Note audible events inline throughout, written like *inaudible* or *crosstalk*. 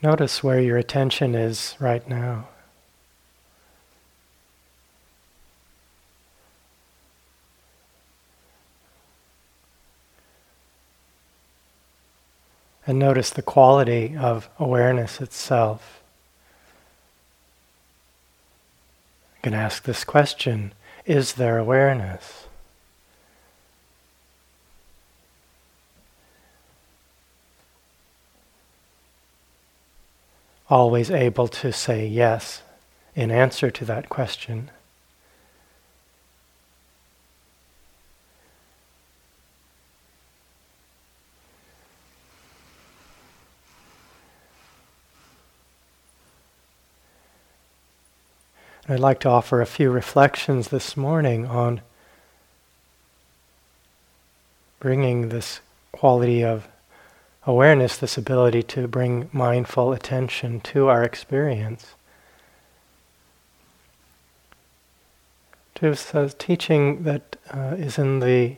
Notice where your attention is right now. And notice the quality of awareness itself. You can ask this question Is there awareness? Always able to say yes in answer to that question. I'd like to offer a few reflections this morning on bringing this quality of awareness, this ability to bring mindful attention to our experience. A teaching that uh, is in the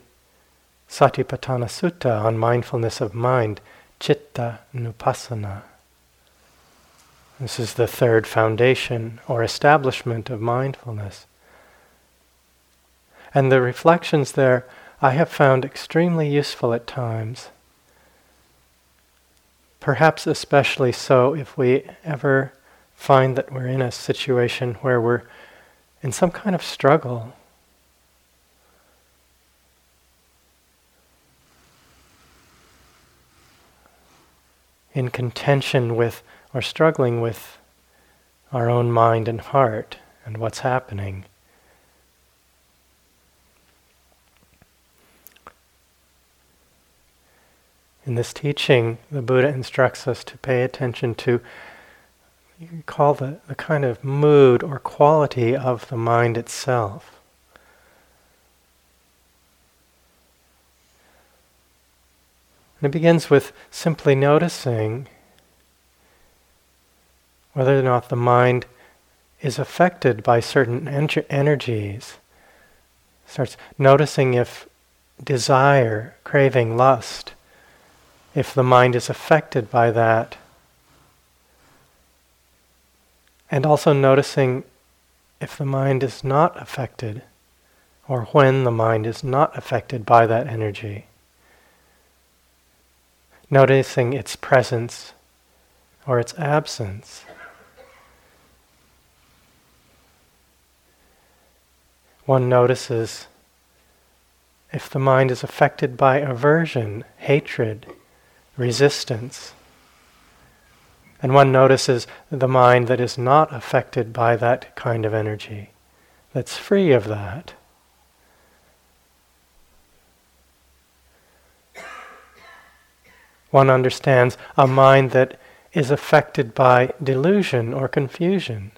Satipatthana Sutta on mindfulness of mind, Chitta Nupassana. This is the third foundation or establishment of mindfulness. And the reflections there I have found extremely useful at times. Perhaps especially so if we ever find that we're in a situation where we're in some kind of struggle. In contention with or struggling with our own mind and heart and what's happening. In this teaching, the Buddha instructs us to pay attention to, you can call the, the kind of mood or quality of the mind itself. And it begins with simply noticing whether or not the mind is affected by certain en- energies. Starts noticing if desire, craving, lust, if the mind is affected by that. And also noticing if the mind is not affected, or when the mind is not affected by that energy. Noticing its presence or its absence. one notices if the mind is affected by aversion, hatred, resistance. And one notices the mind that is not affected by that kind of energy, that's free of that. One understands a mind that is affected by delusion or confusion.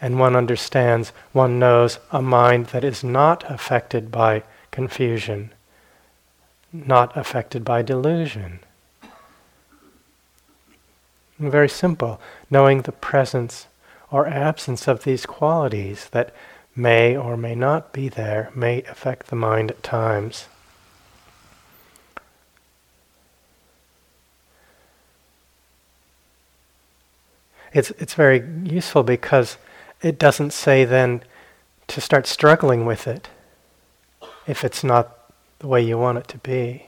and one understands, one knows a mind that is not affected by confusion, not affected by delusion. Very simple, knowing the presence or absence of these qualities that may or may not be there may affect the mind at times. It's, it's very useful because it doesn't say then to start struggling with it if it's not the way you want it to be.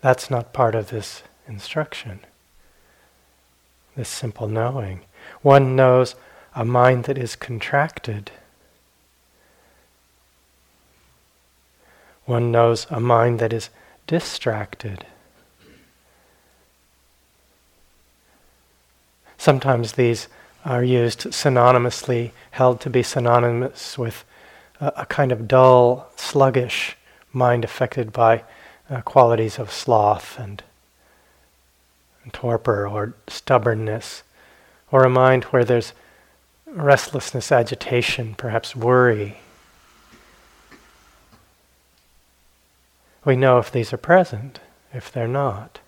That's not part of this instruction, this simple knowing. One knows a mind that is contracted. One knows a mind that is distracted. Sometimes these are used synonymously, held to be synonymous with a, kind of dull, sluggish mind affected by uh, qualities of sloth and, and torpor or stubbornness, or a mind where there's restlessness, agitation, perhaps worry. We know if these are present, if they're not.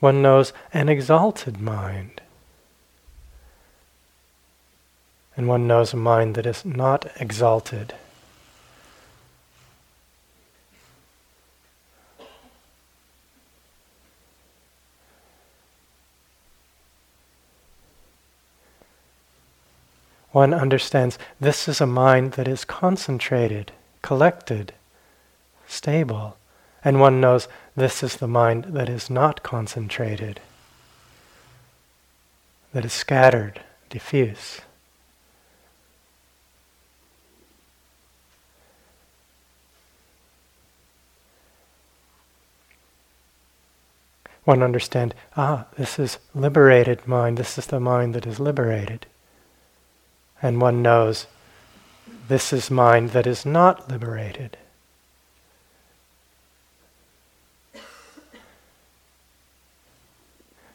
One knows an exalted mind. and one knows a mind that is not exalted. One understands this is a mind that is concentrated, collected, stable, and one knows this is the mind that is not concentrated, that is scattered, diffuse. One understand, ah, this is liberated mind, this is the mind that is liberated and one knows this is mind that is not liberated.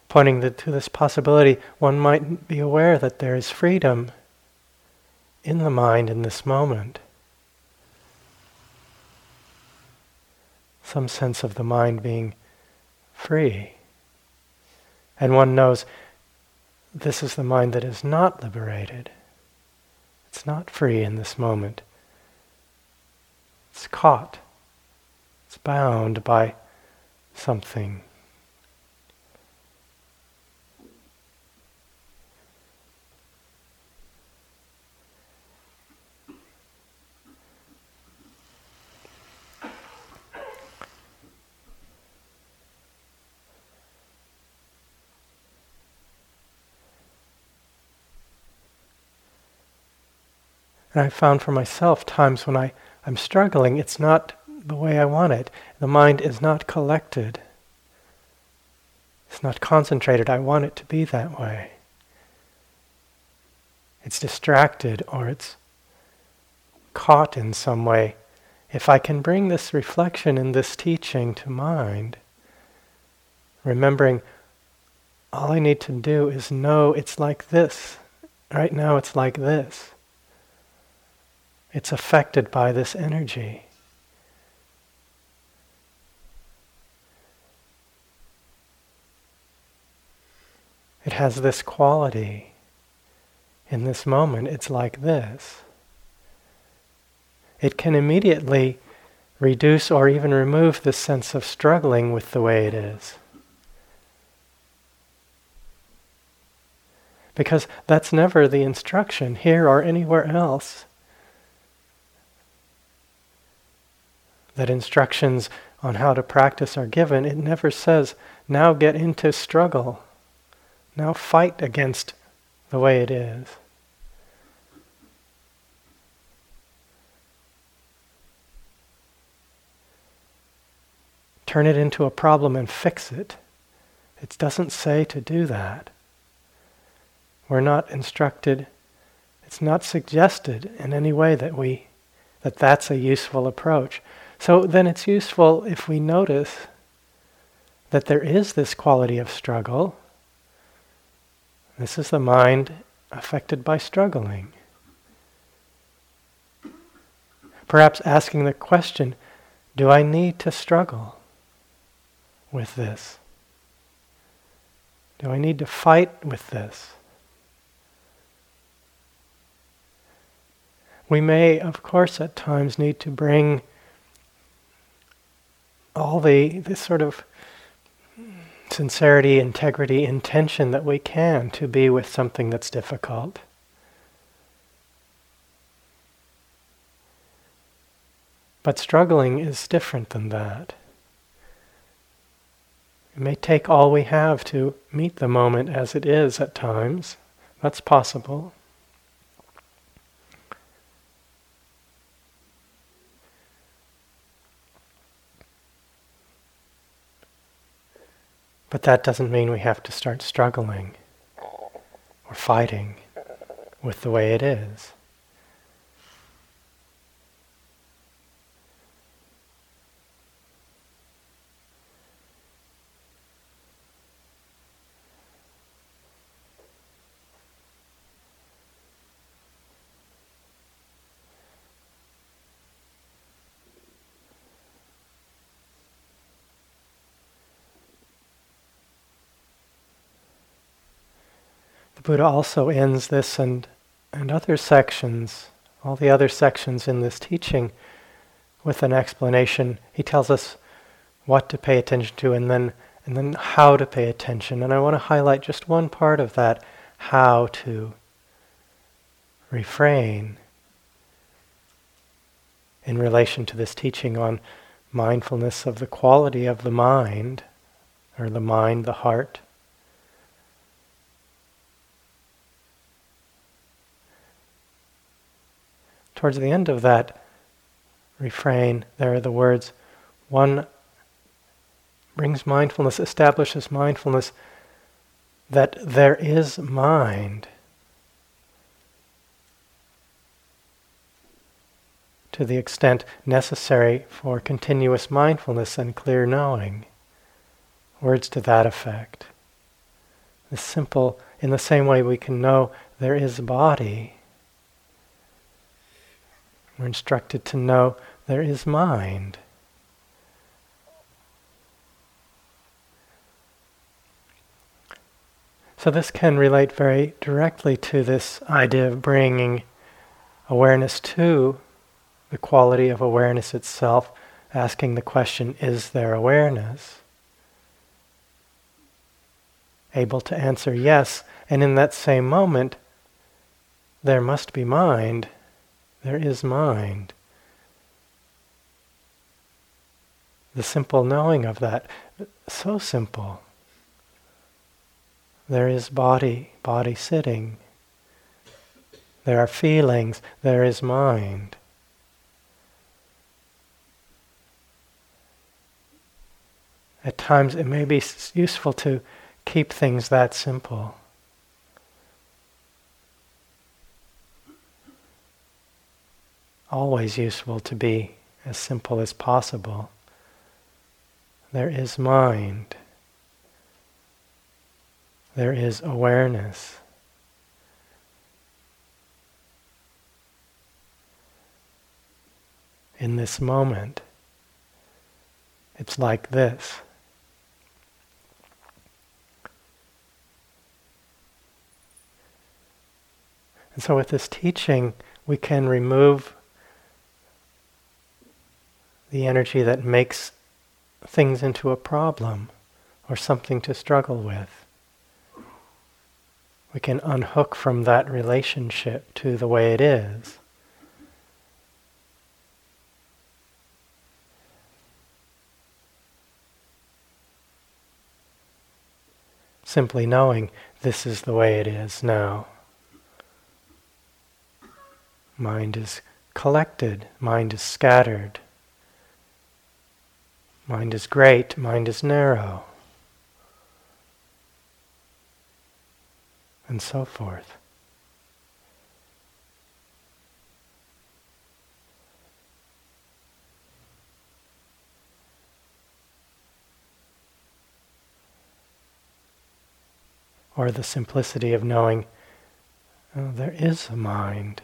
Pointing the, to this possibility, one might be aware that there is freedom in the mind in this moment. Some sense of the mind being free. And one knows this is the mind that is not liberated. It's not free in this moment. It's caught. It's bound by something. And I found for myself times when I, I'm struggling, it's not the way I want it. The mind is not collected. It's not concentrated. I want it to be that way. It's distracted or it's caught in some way. If I can bring this reflection and this teaching to mind, remembering all I need to do is know it's like this. Right now it's like this. It's affected by this energy. It has this quality. In this moment, it's like this. It can immediately reduce or even remove the sense of struggling with the way it is. Because that's never the instruction here or anywhere else. That instructions on how to practice are given, it never says, now get into struggle. Now fight against the way it is. Turn it into a problem and fix it. It doesn't say to do that. We're not instructed, it's not suggested in any way that we that that's a useful approach. So then it's useful if we notice that there is this quality of struggle. This is the mind affected by struggling. Perhaps asking the question do I need to struggle with this? Do I need to fight with this? We may, of course, at times need to bring all the this sort of sincerity, integrity, intention that we can to be with something that's difficult. But struggling is different than that. It may take all we have to meet the moment as it is at times. That's possible. But that doesn't mean we have to start struggling or fighting with the way it is. Buddha also ends this and, and other sections, all the other sections in this teaching, with an explanation. He tells us what to pay attention to and then, and then how to pay attention. And I want to highlight just one part of that how to. refrain in relation to this teaching on mindfulness of the quality of the mind, or the mind, the heart. Towards the end of that refrain, there are the words, one brings mindfulness, establishes mindfulness that there is mind. To the extent necessary for continuous mindfulness and clear knowing. Words to that effect. The simple, in the same way we can know there is body, we're instructed to know there is mind. So, this can relate very directly to this idea of bringing awareness to the quality of awareness itself, asking the question, is there awareness? Able to answer yes, and in that same moment, there must be mind, there is mind. The simple knowing of that, so simple. There is body, body sitting. There are feelings, there is mind. At times it may be useful to keep things that simple. Always useful to be as simple as possible. There is mind there is awareness. In this moment, it's like this. And so, with this teaching, we can remove the energy that makes things into a problem or something to struggle with we can unhook from that relationship to the way it is. Simply knowing this is the way it is now. Mind is collected, mind is scattered, mind is great, mind is narrow. and so forth. Or the simplicity of knowing oh, there is a mind.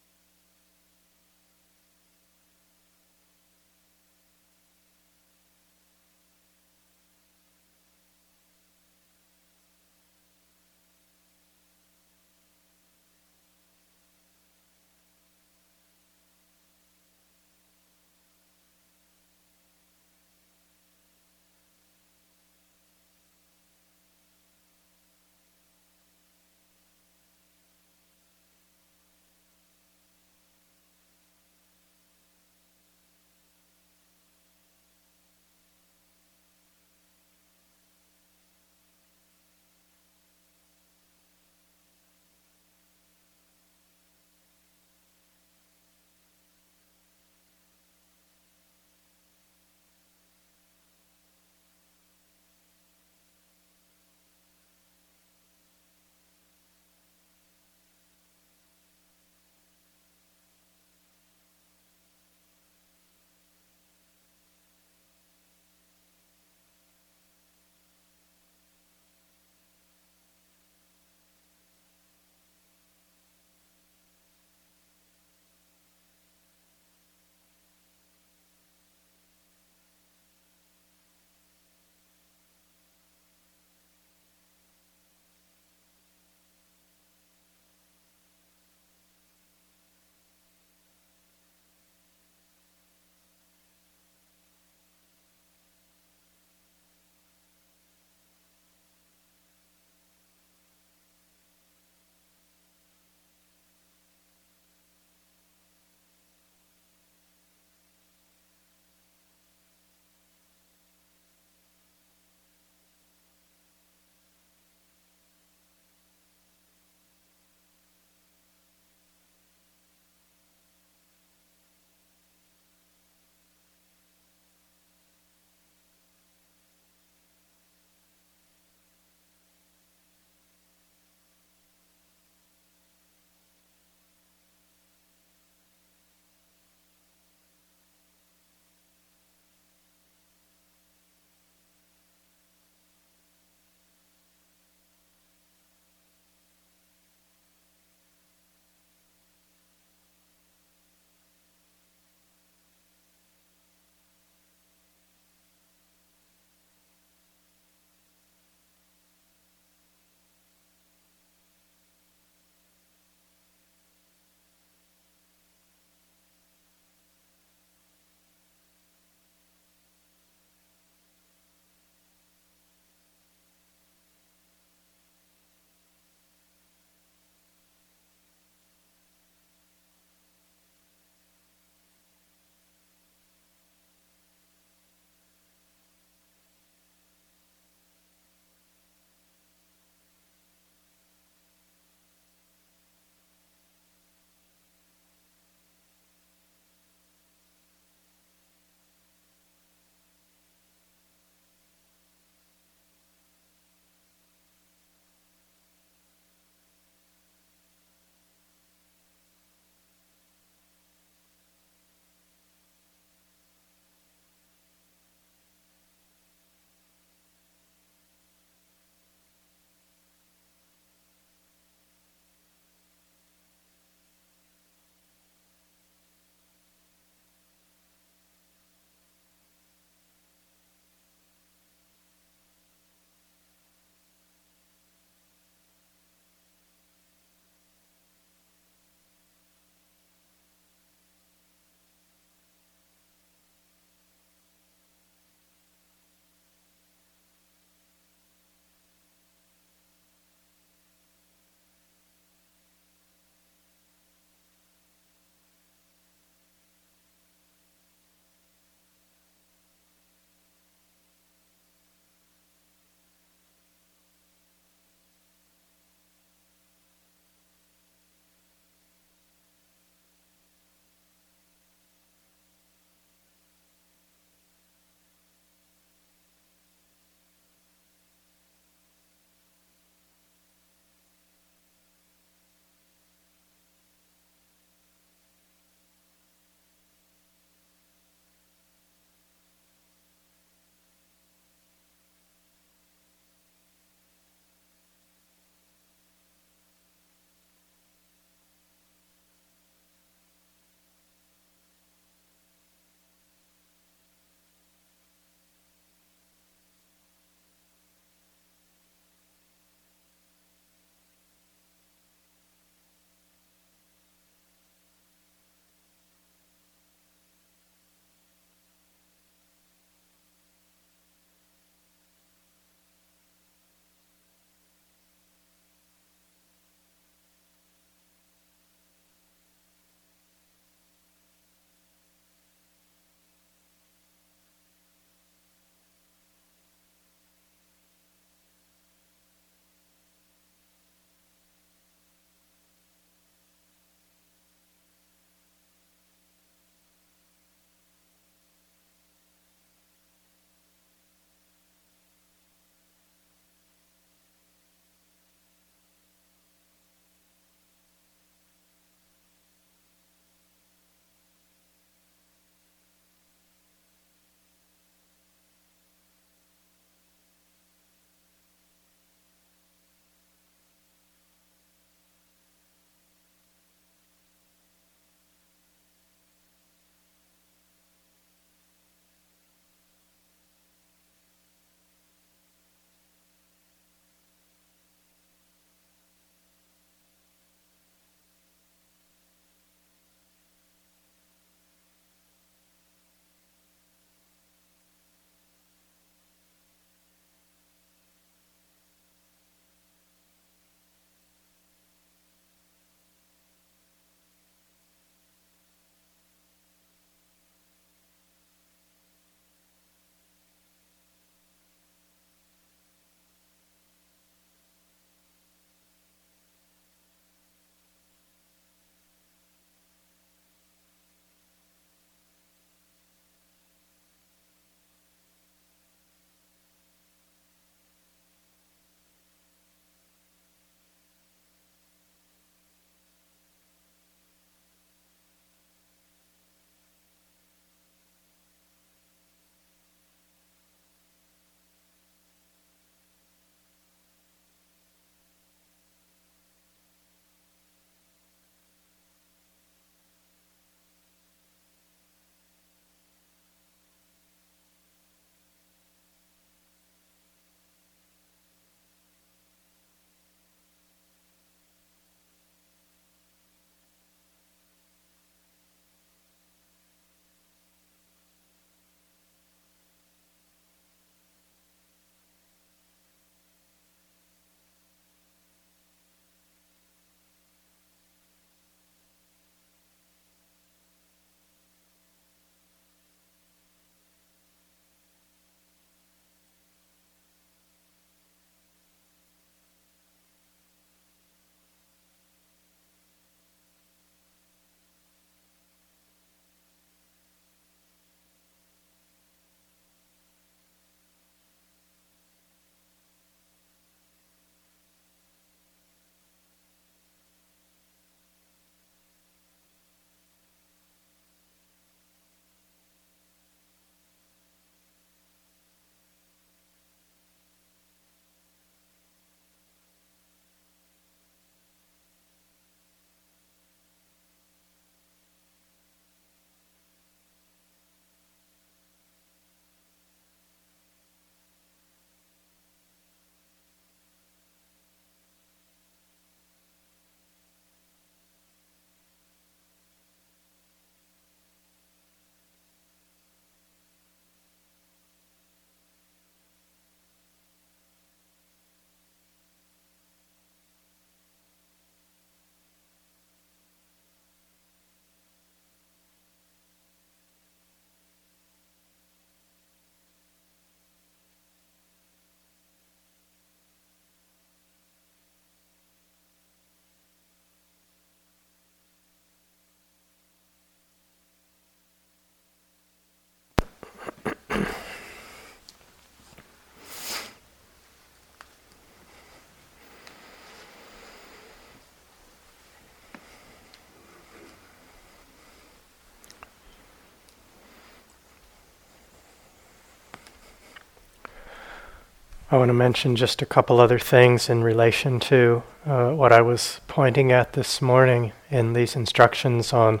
I want to mention just a couple other things in relation to uh, what I was pointing at this morning in these instructions on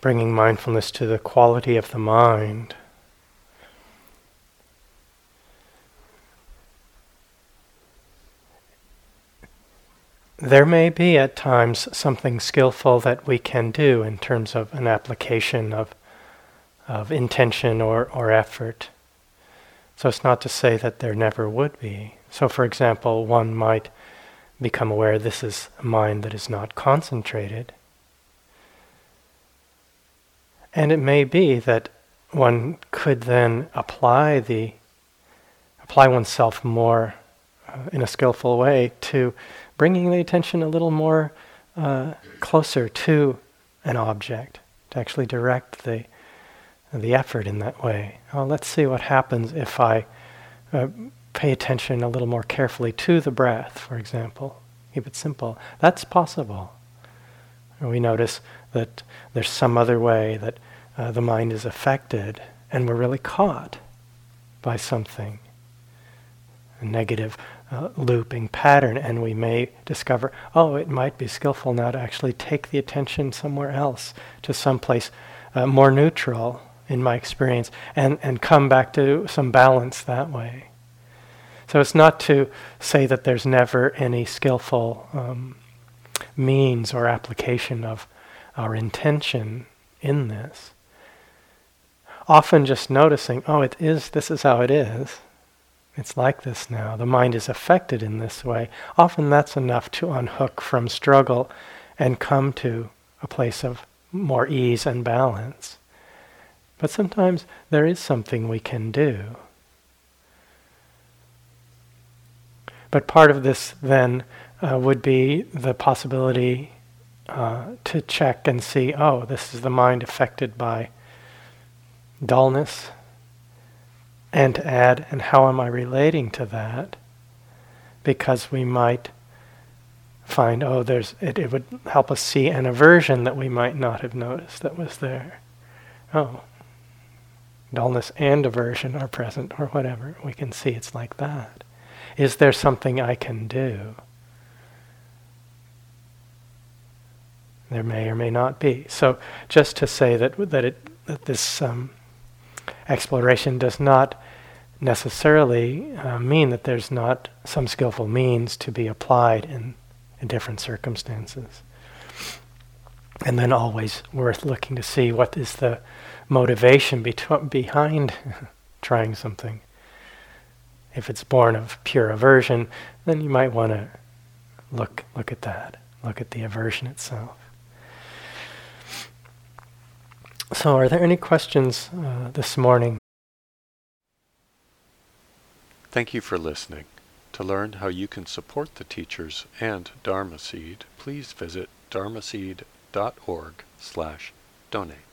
bringing mindfulness to the quality of the mind. There may be at times something skillful that we can do in terms of an application of, of intention or, or effort. So it's not to say that there never would be. So, for example, one might become aware this is a mind that is not concentrated. And it may be that one could then apply the apply oneself more uh, in a skillful way to bringing the attention a little more uh, closer to an object, to actually direct the the effort in that way. Well, let's see what happens if I uh, pay attention a little more carefully to the breath, for example. Keep it simple. That's possible. We notice that there's some other way that uh, the mind is affected, and we're really caught by something, a negative uh, looping pattern, and we may discover, oh, it might be skillful now to actually take the attention somewhere else, to some place uh, more neutral, in my experience, and, and come back to some balance that way. So it's not to say that there's never any skillful um, means or application of our intention in this. Often just noticing, oh, it is, this is how it is. It's like this now. The mind is affected in this way. Often that's enough to unhook from struggle and come to a place of more ease and balance. But sometimes there is something we can do. But part of this then uh, would be the possibility uh, to check and see oh, this is the mind affected by dullness, and to add, and how am I relating to that? Because we might find, oh, there's it, it would help us see an aversion that we might not have noticed that was there. Oh, dullness and aversion are present, or whatever. We can see it's like that. Is there something I can do? There may or may not be. So, just to say that that it that this um, exploration does not necessarily uh, mean that there's not some skillful means to be applied in, in different circumstances. And then always worth looking to see what is the motivation behind *laughs* trying something. If it's born of pure aversion, then you might want to look look at that. Look at the aversion itself. So, are there any questions uh, this morning? Thank you for listening. To learn how you can support the teachers and Dharma Seed, please visit dharmaseed.org slash donate.